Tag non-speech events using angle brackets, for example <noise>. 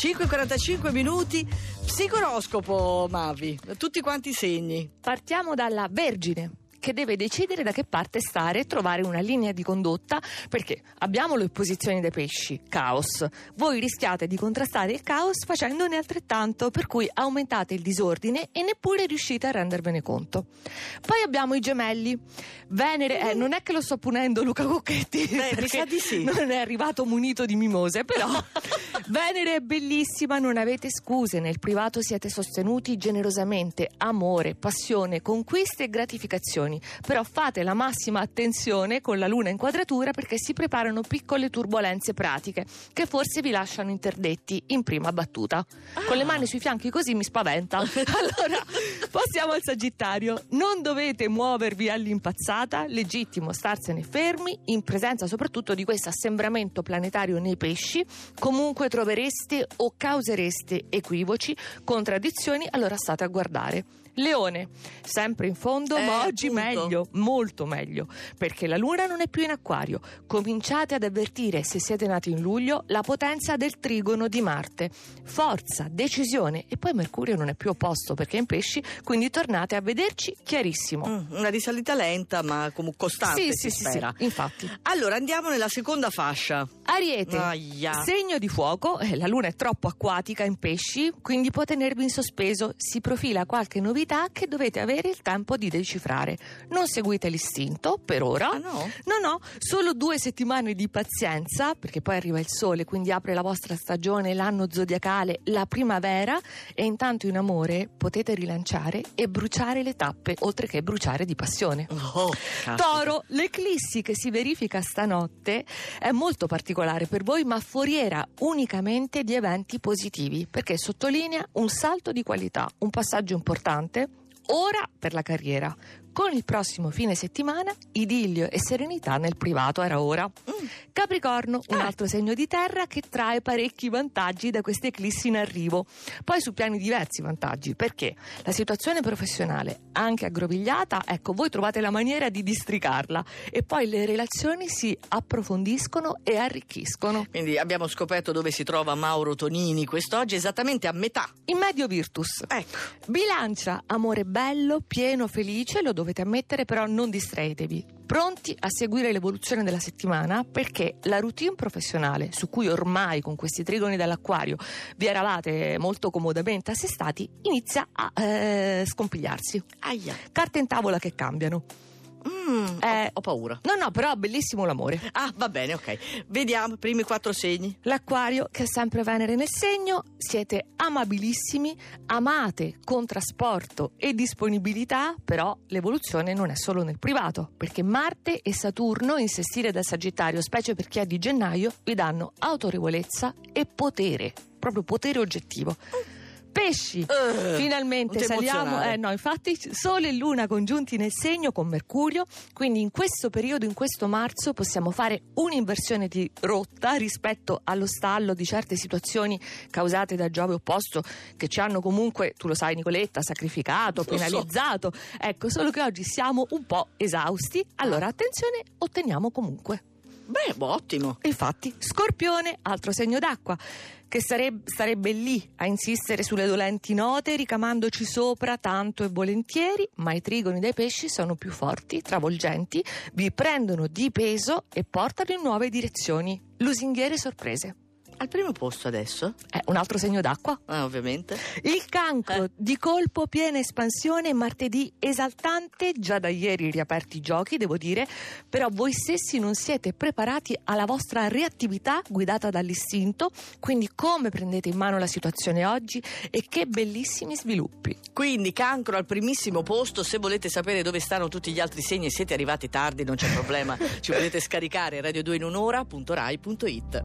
5.45 minuti, psicoroscopo Mavi, tutti quanti segni. Partiamo dalla Vergine che deve decidere da che parte stare e trovare una linea di condotta perché abbiamo le opposizioni dei pesci, caos. Voi rischiate di contrastare il caos facendone altrettanto, per cui aumentate il disordine e neppure riuscite a rendervene conto. Poi abbiamo i gemelli. Venere, eh, non è che lo sto punendo Luca Cocchetti, Beh, perché di sì. non è arrivato munito di mimose, però <laughs> Venere è bellissima, non avete scuse, nel privato siete sostenuti generosamente, amore, passione, conquiste e gratificazioni, però fate la massima attenzione con la luna in quadratura perché si preparano piccole turbulenze pratiche che forse vi lasciano interdetti in prima battuta. Con le mani sui fianchi così mi spaventa. <laughs> Allora, passiamo al Sagittario. Non dovete muovervi all'impazzata, legittimo starsene fermi, in presenza soprattutto di questo assembramento planetario nei pesci. Comunque trovereste o causereste equivoci, contraddizioni, allora state a guardare. Leone, sempre in fondo, Eh, ma oggi. Meglio, molto meglio, perché la luna non è più in acquario. Cominciate ad avvertire, se siete nati in luglio, la potenza del trigono di Marte. Forza, decisione, e poi Mercurio non è più opposto perché è in pesci, quindi tornate a vederci chiarissimo. Mm, Una risalita lenta ma comunque costante sì, sì, sì, sì, infatti. Allora andiamo nella seconda fascia. Ariete, Aia. segno di fuoco, eh, la luna è troppo acquatica in pesci, quindi può tenervi in sospeso. Si profila qualche novità che dovete avere il tempo di decifrare. Non seguite l'istinto, per ora. Ah no? No, no, solo due settimane di pazienza, perché poi arriva il sole, quindi apre la vostra stagione, l'anno zodiacale, la primavera, e intanto in amore potete rilanciare e bruciare le tappe, oltre che bruciare di passione. Oh. Toro, l'eclissi che si verifica stanotte è molto particolare per voi, ma foriera unicamente di eventi positivi, perché sottolinea un salto di qualità, un passaggio importante. Ora per la carriera. Con il prossimo fine settimana, idillio e serenità nel privato era ora. Mm. Capricorno, un Ah. altro segno di terra che trae parecchi vantaggi da queste eclissi in arrivo. Poi su piani diversi vantaggi, perché la situazione professionale, anche aggrovigliata, ecco, voi trovate la maniera di districarla e poi le relazioni si approfondiscono e arricchiscono. Quindi abbiamo scoperto dove si trova Mauro Tonini quest'oggi, esattamente a metà. In medio virtus. Ecco. Bilancia, amore bello, pieno, felice, lo dovete ammettere, però non distraetevi. Pronti a seguire l'evoluzione della settimana perché la routine professionale su cui ormai con questi trigoni dall'acquario vi eravate molto comodamente assestati inizia a eh, scompigliarsi. Aia. Carte in tavola che cambiano. Mm, Eh. ho, ho paura. No, no, però bellissimo l'amore. Ah, va bene, ok. Vediamo i primi quattro segni. L'acquario, che è sempre Venere nel segno, siete amabilissimi, amate con trasporto e disponibilità, però l'evoluzione non è solo nel privato, perché Marte e Saturno in sestile dal Sagittario, specie per chi è di gennaio, vi danno autorevolezza e potere, proprio potere oggettivo. Pesci, Eh, finalmente saliamo. Eh no, infatti, Sole e Luna congiunti nel segno con Mercurio. Quindi, in questo periodo, in questo marzo, possiamo fare un'inversione di rotta rispetto allo stallo di certe situazioni causate da Giove opposto, che ci hanno comunque, tu lo sai, Nicoletta, sacrificato, Lo so. penalizzato. Ecco, solo che oggi siamo un po' esausti. Allora, attenzione, otteniamo comunque. Beh, ottimo. Infatti, Scorpione, altro segno d'acqua, che sareb- sarebbe lì a insistere sulle dolenti note, ricamandoci sopra tanto e volentieri, ma i trigoni dei pesci sono più forti, travolgenti, vi prendono di peso e portano in nuove direzioni. Lusinghiere sorprese. Al primo posto adesso? È un altro segno d'acqua. Ah, ovviamente. Il cancro Eh. di colpo piena espansione, martedì esaltante, già da ieri riaperti i giochi, devo dire, però voi stessi non siete preparati alla vostra reattività guidata dall'istinto, quindi come prendete in mano la situazione oggi e che bellissimi sviluppi. Quindi cancro al primissimo posto, se volete sapere dove stanno tutti gli altri segni e siete arrivati tardi non c'è problema, <laughs> ci potete scaricare radio2 in un'ora.rai.it.